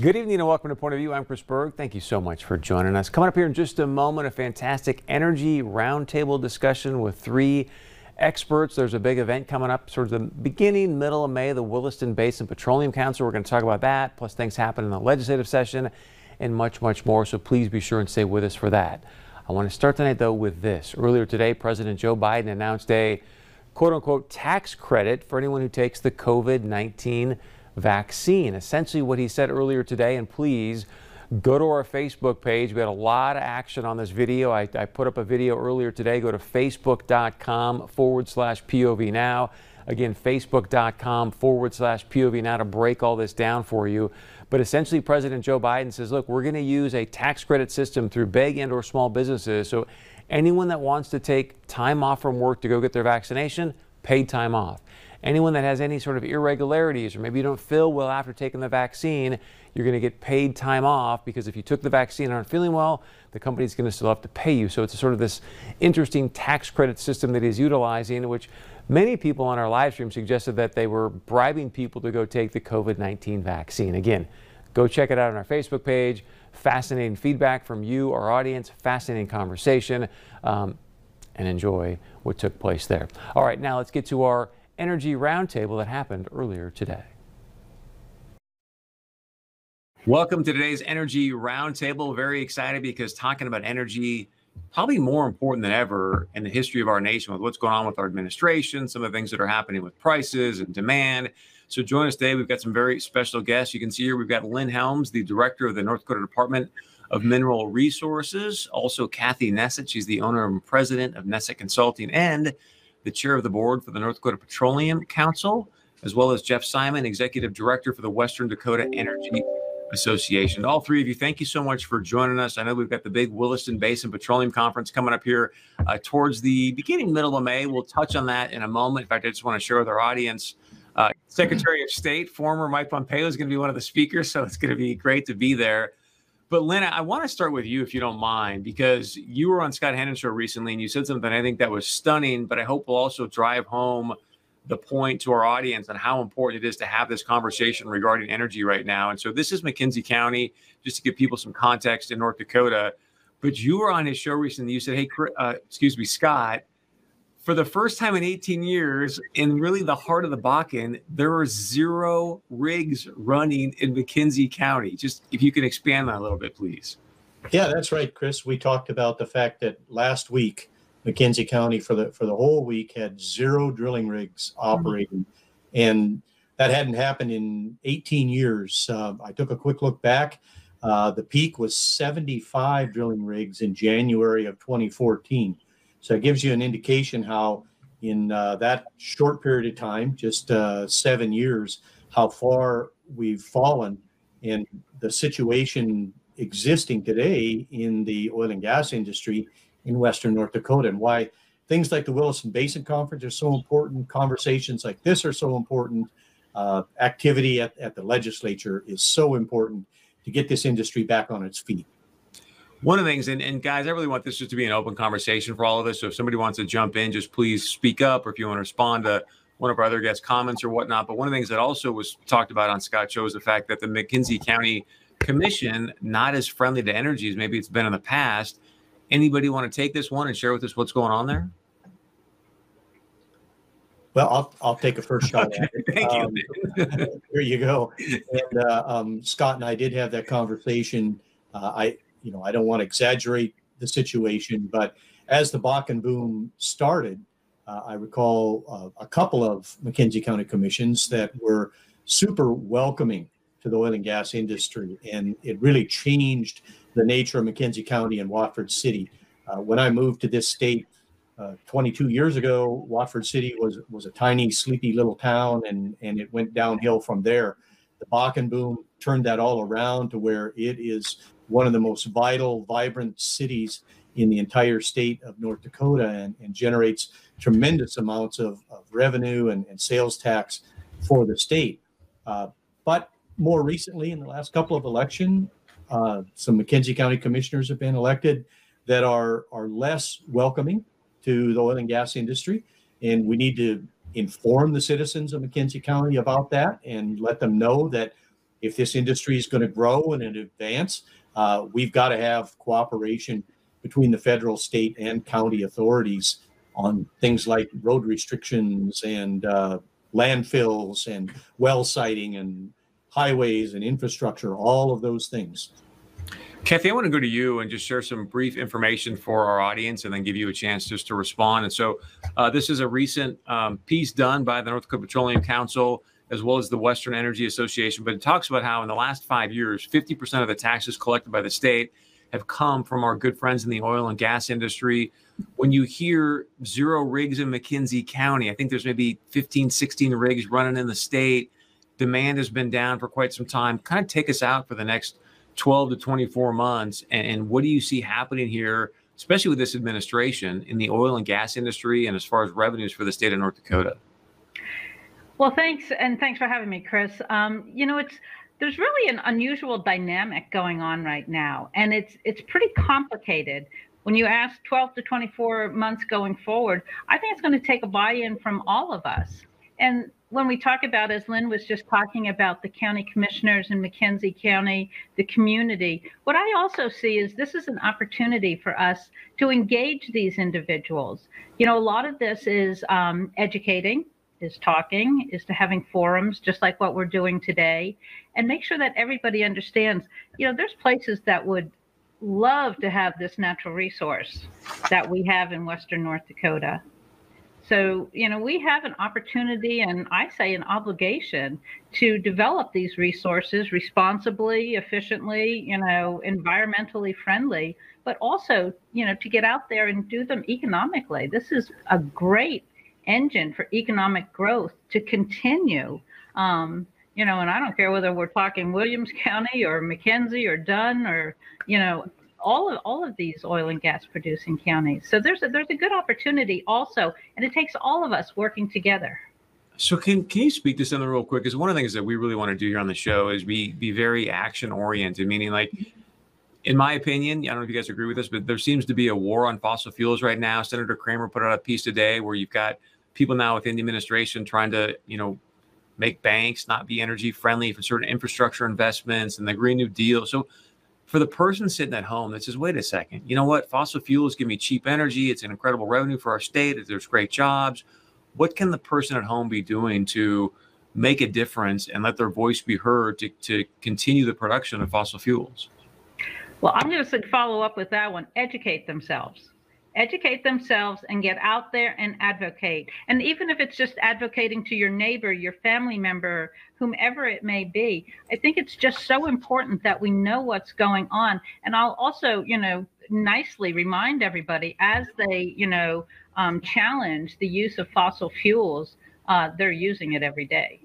Good evening and welcome to Point of View. I'm Chris Berg. Thank you so much for joining us. Coming up here in just a moment, a fantastic energy roundtable discussion with three experts. There's a big event coming up, sort of the beginning, middle of May, the Williston Basin Petroleum Council. We're going to talk about that, plus things happen in the legislative session and much, much more. So please be sure and stay with us for that. I want to start tonight, though, with this. Earlier today, President Joe Biden announced a quote unquote tax credit for anyone who takes the COVID 19 vaccine. Essentially, what he said earlier today, and please go to our Facebook page. We had a lot of action on this video. I, I put up a video earlier today. Go to facebook.com forward slash POV now. Again, facebook.com forward slash POV now to break all this down for you. But essentially, President Joe Biden says, look, we're going to use a tax credit system through big and or small businesses. So anyone that wants to take time off from work to go get their vaccination, paid time off. Anyone that has any sort of irregularities or maybe you don't feel well after taking the vaccine, you're going to get paid time off because if you took the vaccine and aren't feeling well, the company's going to still have to pay you. So it's sort of this interesting tax credit system that he's utilizing, which many people on our live stream suggested that they were bribing people to go take the COVID 19 vaccine. Again, go check it out on our Facebook page. Fascinating feedback from you, our audience, fascinating conversation, um, and enjoy what took place there. All right, now let's get to our Energy Roundtable that happened earlier today. Welcome to today's Energy Roundtable. Very excited because talking about energy, probably more important than ever in the history of our nation with what's going on with our administration, some of the things that are happening with prices and demand. So join us today. We've got some very special guests. You can see here we've got Lynn Helms, the director of the North Dakota Department of Mineral Resources. Also, Kathy Neset. She's the owner and president of Neset Consulting and the chair of the board for the North Dakota Petroleum Council, as well as Geoff Simon, executive director for the Western Dakota Energy Association. All three of you, thank you so much for joining us. I know we've got the big Williston Basin Petroleum Conference coming up here uh, towards the beginning, middle of May. We'll touch on that in a moment. In fact, I just want to share with our audience. Uh, Secretary of State, former Mike Pompeo, is going to be one of the speakers, so it's going to be great to be there. But Lynn, I want to start with you if you don't mind, because you were on Scott Hennen's show recently and you said something I think that was stunning, but I hope will also drive home the point to our audience on how important it is to have this conversation regarding energy right now. And so this is McKenzie County, just to give people some context in North Dakota. But you were on his show recently. You said, "Hey, uh, excuse me, Scott, for the first time in 18 years, in really the heart of the Bakken, there are zero rigs running in McKenzie County. Just if you can expand that a little bit, please. Yeah, that's right, Chris. We talked about the fact that last week, McKenzie County for the for the whole week had zero drilling rigs mm-hmm. operating, mm-hmm. and that hadn't happened in 18 years. Uh, I took a quick look back. Uh, the peak was 75 drilling rigs in January of 2014. So it gives you an indication how, in uh, that short period of time, just uh, seven years, how far we've fallen in the situation existing today in the oil and gas industry in Western North Dakota and why things like the Williston Basin Conference are so important. Conversations like this are so important. Uh, activity at, at the legislature is so important to get this industry back on its feet one of the things, and, and guys, I really want this just to be an open conversation for all of us. So if somebody wants to jump in, just please speak up, or if you want to respond to one of our other guests' comments or whatnot. But one of the things that also was talked about on Scott Show is the fact that the McKenzie County Commission not as friendly to energy as maybe it's been in the past. Anybody want to take this one and share with us what's going on there? Well, I'll, I'll take a first shot at it. Thank um, you. here you go. And uh, um, Scott and I did have that conversation. Uh, I you know, I don't want to exaggerate the situation, but as the Bakken boom started, uh, I recall uh, a couple of McKenzie County commissions that were super welcoming to the oil and gas industry, and it really changed the nature of McKenzie County and Watford City. Uh, when I moved to this state uh, 22 years ago, Watford City was was a tiny, sleepy little town, and and it went downhill from there. The Bakken boom turned that all around to where it is one of the most vital, vibrant cities in the entire state of North Dakota and, and generates tremendous amounts of, of revenue and, and, sales tax for the state. Uh, but more recently, in the last couple of elections, uh, some McKenzie County commissioners have been elected that are, are less welcoming to the oil and gas industry. And we need to inform the citizens of McKenzie County about that and let them know that if this industry is going to grow and advance, uh, we've got to have cooperation between the federal, state, and county authorities on things like road restrictions and uh, landfills and well siting and highways and infrastructure, all of those things. Kathy, I want to go to you and just share some brief information for our audience and then give you a chance just to respond. And so, uh, this is a recent um, piece done by the North Dakota Petroleum Council as well as the Western Energy Association, but it talks about how in the last five years, 50% of the taxes collected by the state have come from our good friends in the oil and gas industry. When you hear zero rigs in McKenzie County, I think there's maybe 15, 16 rigs running in the state. Demand has been down for quite some time. Kind of take us out for the next 12 to 24 months. And, and what do you see happening here, especially with this administration in the oil and gas industry and as far as revenues for the state of North Dakota? Well, thanks, and thanks for having me, Chris. Um, you know, it's there's really an unusual dynamic going on right now, and it's it's pretty complicated. When you ask 12 to 24 months going forward, I think it's going to take a buy-in from all of us. And when we talk about, as Lynn was just talking about, the county commissioners in McKenzie County, the community, what I also see is this is an opportunity for us to engage these individuals. You know, a lot of this is um, educating, is talking, is to having forums just like what we're doing today, and make sure that everybody understands. You know, there's places that would love to have this natural resource that we have in Western North Dakota. So, you know, we have an opportunity and I say an obligation to develop these resources responsibly, efficiently, you know, environmentally friendly, but also, you know, to get out there and do them economically. This is a great engine for economic growth to continue. Um, you know, and I don't care whether we're talking Williams County or McKenzie or Dunn or, you know, all of all of these oil and gas producing counties. So there's a, there's a good opportunity also, and it takes all of us working together. So can can you speak to something real quick? Because one of the things that we really want to do here on the show is be be very action oriented, meaning like. In my opinion, I don't know if you guys agree with this, but there seems to be a war on fossil fuels right now. Senator Cramer put out a piece today where you've got people now within the administration trying to, you know, make banks not be energy friendly for certain infrastructure investments and the Green New Deal. So for the person sitting at home that says, wait a second, you know what? Fossil fuels give me cheap energy. It's an incredible revenue for our state. There's great jobs. What can the person at home be doing to make a difference and let their voice be heard to, to continue the production of fossil fuels? Well, I'm going to follow up with that one educate themselves educate themselves and get out there and advocate. And even if it's just advocating to your neighbor, your family member, whomever it may be, I think it's just so important that we know what's going on. And I'll also, you know, nicely remind everybody as they, you know, um, challenge the use of fossil fuels, uh, they're using it every day.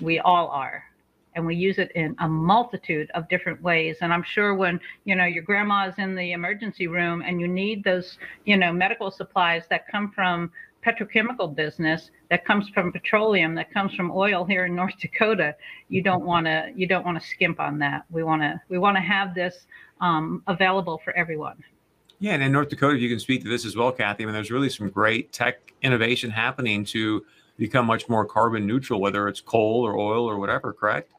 We all are and we use it in a multitude of different ways. And i'm sure when you know your grandma's in the emergency room and you need those you know medical supplies that come from petrochemical business that comes from petroleum that comes from oil here in north dakota you don't want to you don't want to skimp on that. We want to we want to have this um, available for everyone. Yeah and in north dakota you can speak to this as well kathy. I mean there's really some great tech innovation happening to become much more carbon neutral whether it's coal or oil or whatever correct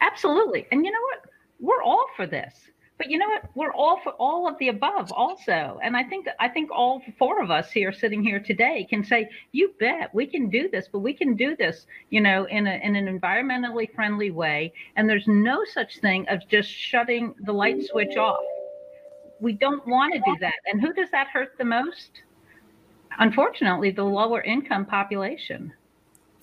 Absolutely. And you know what? We're all for this. But you know what? We're all for all of the above also. And I think I think all four of us here sitting here today can say, you bet we can do this, but we can do this, you know, in, a, in an environmentally friendly way. And there's no such thing as just shutting the light switch off. We don't want to do that. And who does that hurt the most? Unfortunately, the lower income population.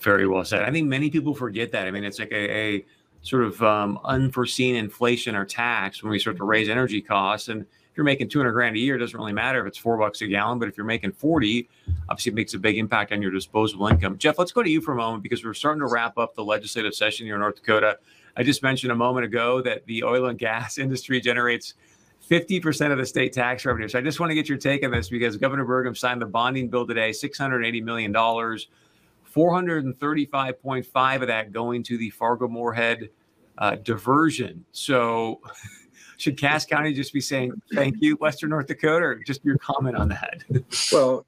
Very well said. I think many people forget that. I mean, it's like a, a sort of um, unforeseen inflation or tax when we start to raise energy costs. And if you're making 200 grand a year, it doesn't really matter if it's four bucks a gallon. But if you're making 40, obviously it makes a big impact on your disposable income. Geoff, let's go to you for a moment because we're starting to wrap up the legislative session here in North Dakota. I just mentioned a moment ago that the oil and gas industry generates 50% of the state tax revenue. So I just want to get your take on this because Governor Burgum signed the bonding bill today, $680 million 435.5 of that going to the Fargo Moorhead uh, diversion. So, should Cass County just be saying thank you, Western North Dakota, or just your comment on that? well,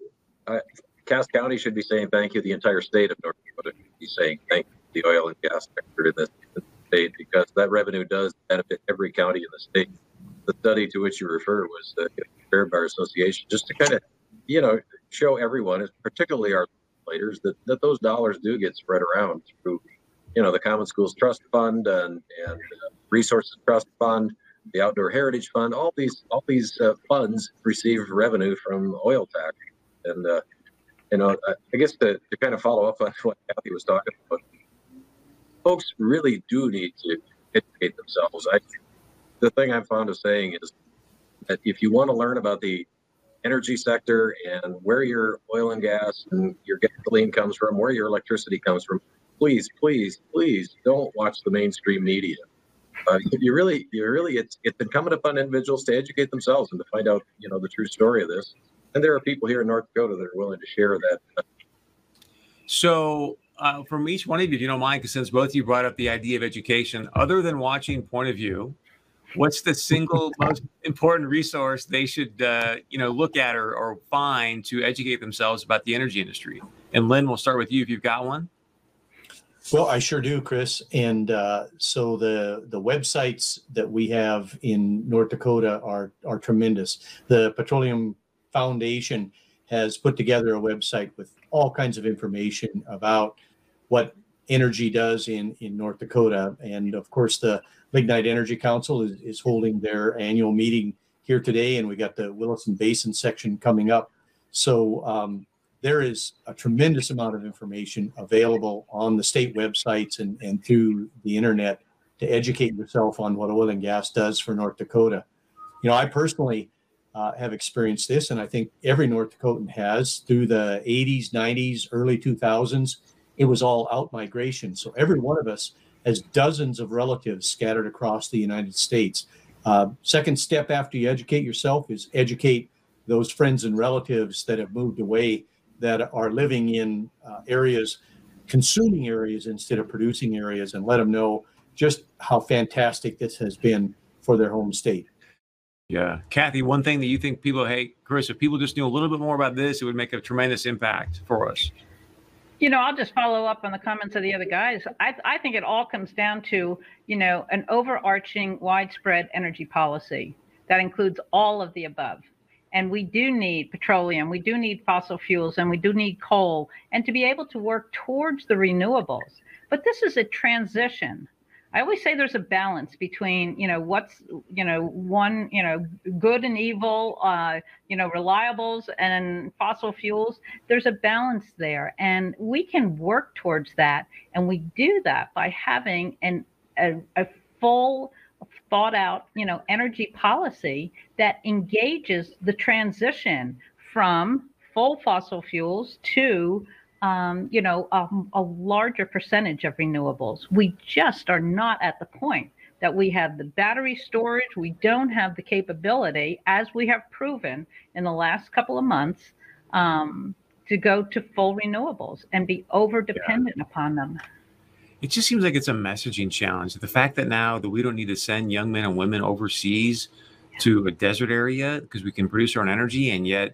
uh, Cass County should be saying thank you. The entire state of North Dakota should be saying thank you the oil and gas sector in this state because that revenue does benefit every county in the state. The study to which you refer was the Fair Bar Association, just to kind of, you know, show everyone, particularly our legislators, that, that those dollars do get spread around through, you know, the Common Schools Trust Fund and, and Resources Trust Fund, the Outdoor Heritage Fund. All these all these uh, funds receive revenue from oil tax, and uh, you know, I guess to, to kind of follow up on what Kathy was talking about, folks really do need to educate themselves. I, the thing I'm fond of saying is that if you want to learn about the energy sector and where your oil and gas and your gasoline comes from, where your electricity comes from, please, please, please don't watch the mainstream media. Uh, you really, you really, it's it's incumbent upon individuals to educate themselves and to find out, you know, the true story of this. And there are people here in North Dakota that are willing to share that. So, uh, from each one of you, if you don't mind, because since both of you brought up the idea of education, other than watching Point of View, what's the single most important resource they should, uh, you know, look at or, or find to educate themselves about the energy industry? And Lynn, we'll start with you if you've got one. Well, I sure do, Chris. And uh, so the the websites that we have in North Dakota are are tremendous. The Petroleum Foundation has put together a website with all kinds of information about what energy does in in North Dakota. And of course, the Lignite Energy Council is, is holding their annual meeting here today, and we got the Williston Basin section coming up. So um, there is a tremendous amount of information available on the state websites and, and through the internet to educate yourself on what oil and gas does for North Dakota. You know, I personally uh, have experienced this, and I think every North Dakotan has through the 80s, 90s, early 2000s. It was all out migration. So every one of us has dozens of relatives scattered across the United States. Uh, second step after you educate yourself is educate those friends and relatives that have moved away that are living in uh, areas, consuming areas instead of producing areas, and let them know just how fantastic this has been for their home state. Yeah. Kathy, one thing that you think people, hey, Chris, if people just knew a little bit more about this, it would make a tremendous impact for us. You know, I'll just follow up on the comments of the other guys. I, I think it all comes down to, you know, an overarching widespread energy policy that includes all of the above. And we do need petroleum, we do need fossil fuels, and we do need coal, and to be able to work towards the renewables. But this is a transition. I always say there's a balance between, you know, what's, you know, one, you know, good and evil, uh, you know, reliables and fossil fuels. There's a balance there, and we can work towards that, and we do that by having an a, a full thought out, you know, energy policy that engages the transition from full fossil fuels to um, you know, a, a, larger percentage of renewables. We just are not at the point that we have the battery storage. We don't have the capability, as we have proven in the last couple of months, um, to go to full renewables and be over dependent yeah. upon them it just seems like it's a messaging challenge. The fact that now that we don't need to send young men and women overseas to a desert area because we can produce our own energy, and yet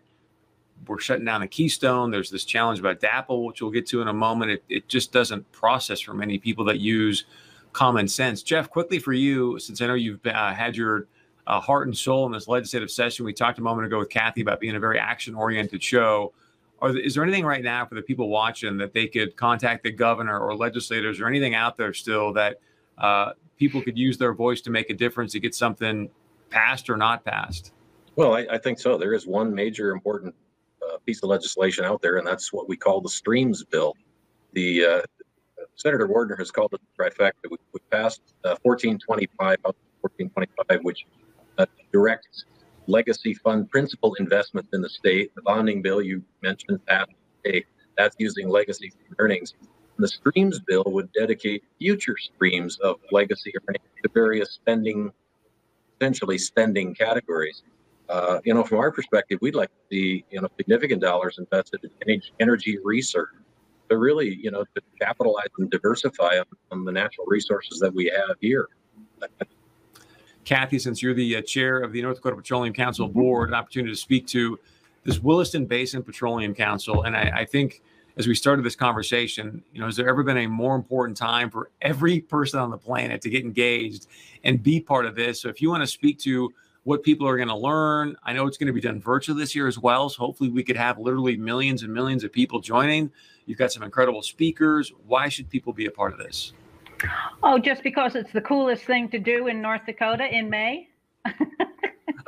we're shutting down a Keystone. There's this challenge about DAPL, which we'll get to in a moment. It, it just doesn't process for many people that use common sense. Geoff, quickly for you, since I know you've uh, had your uh, heart and soul in this legislative session, we talked a moment ago with Kathy about being a very action oriented show are, is there anything right now for the people watching that they could contact the governor or legislators or anything out there still that uh, people could use their voice to make a difference to get something passed or not passed? Well, I, I think so. There is one major important uh, piece of legislation out there, and that's what we call the Streams Bill. The uh, Senator Wardner has called it the trifecta. We, we passed 1425 uh, 1425, which uh, directs legacy fund principal investments in the state. The bonding bill you mentioned that that's using legacy earnings. And the streams bill would dedicate future streams of legacy earnings to various spending, essentially spending categories. Uh, you know, from our perspective, we'd like to see you know significant dollars invested in energy research to really you know to capitalize and diversify on, on the natural resources that we have here. Kathy, since you're the uh, chair of the North Dakota Petroleum Council mm-hmm. Board, an opportunity to speak to this Williston Basin Petroleum Council. And I, I think as we started this conversation, you know, has there ever been a more important time for every person on the planet to get engaged and be part of this? So if you want to speak to what people are going to learn, I know it's going to be done virtually this year as well. So hopefully we could have literally millions and millions of people joining. You've got some incredible speakers. Why should people be a part of this? Oh, just because it's the coolest thing to do in North Dakota in May.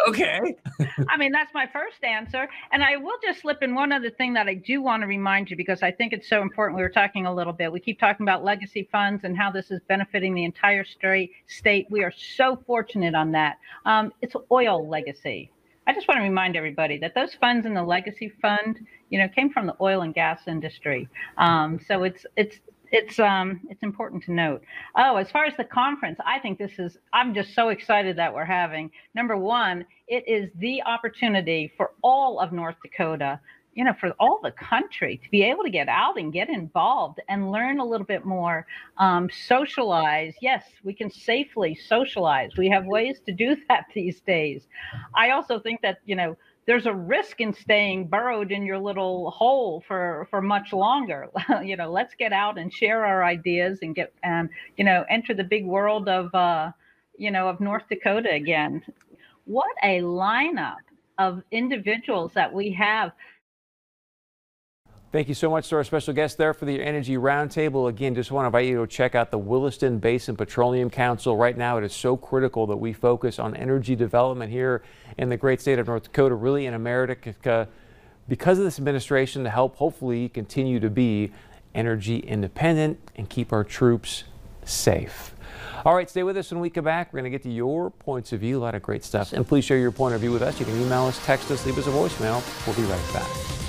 okay. I mean, that's my first answer. And I will just slip in one other thing that I do want to remind you because I think it's so important. We were talking a little bit. We keep talking about legacy funds and how this is benefiting the entire state. We are so fortunate on that. Um, it's oil legacy. I just want to remind everybody that those funds in the legacy fund, you know, came from the oil and gas industry. Um, so it's it's it's um it's important to note. Oh, as far as the conference, I think this is I'm just so excited that we're having. Number one, it is the opportunity for all of North Dakota, you know, for all the country to be able to get out and get involved and learn a little bit more, um, socialize. Yes, we can safely socialize. We have ways to do that these days. I also think that you know there's a risk in staying burrowed in your little hole for for much longer. You know let's get out and share our ideas and get and you know enter the big world of uh you know of north dakota again. What a lineup of individuals that we have Thank you so much to our special guest there for the Energy Roundtable. Again, just want to invite you to check out the Williston Basin Petroleum Council. Right now, it is so critical that we focus on energy development here in the great state of North Dakota, really in America, because of this administration to help hopefully continue to be energy independent and keep our troops safe. All right, stay with us when we come back. We're going to get to your points of view. A lot of great stuff. And please share your point of view with us. You can email us, text us, leave us a voicemail. We'll be right back.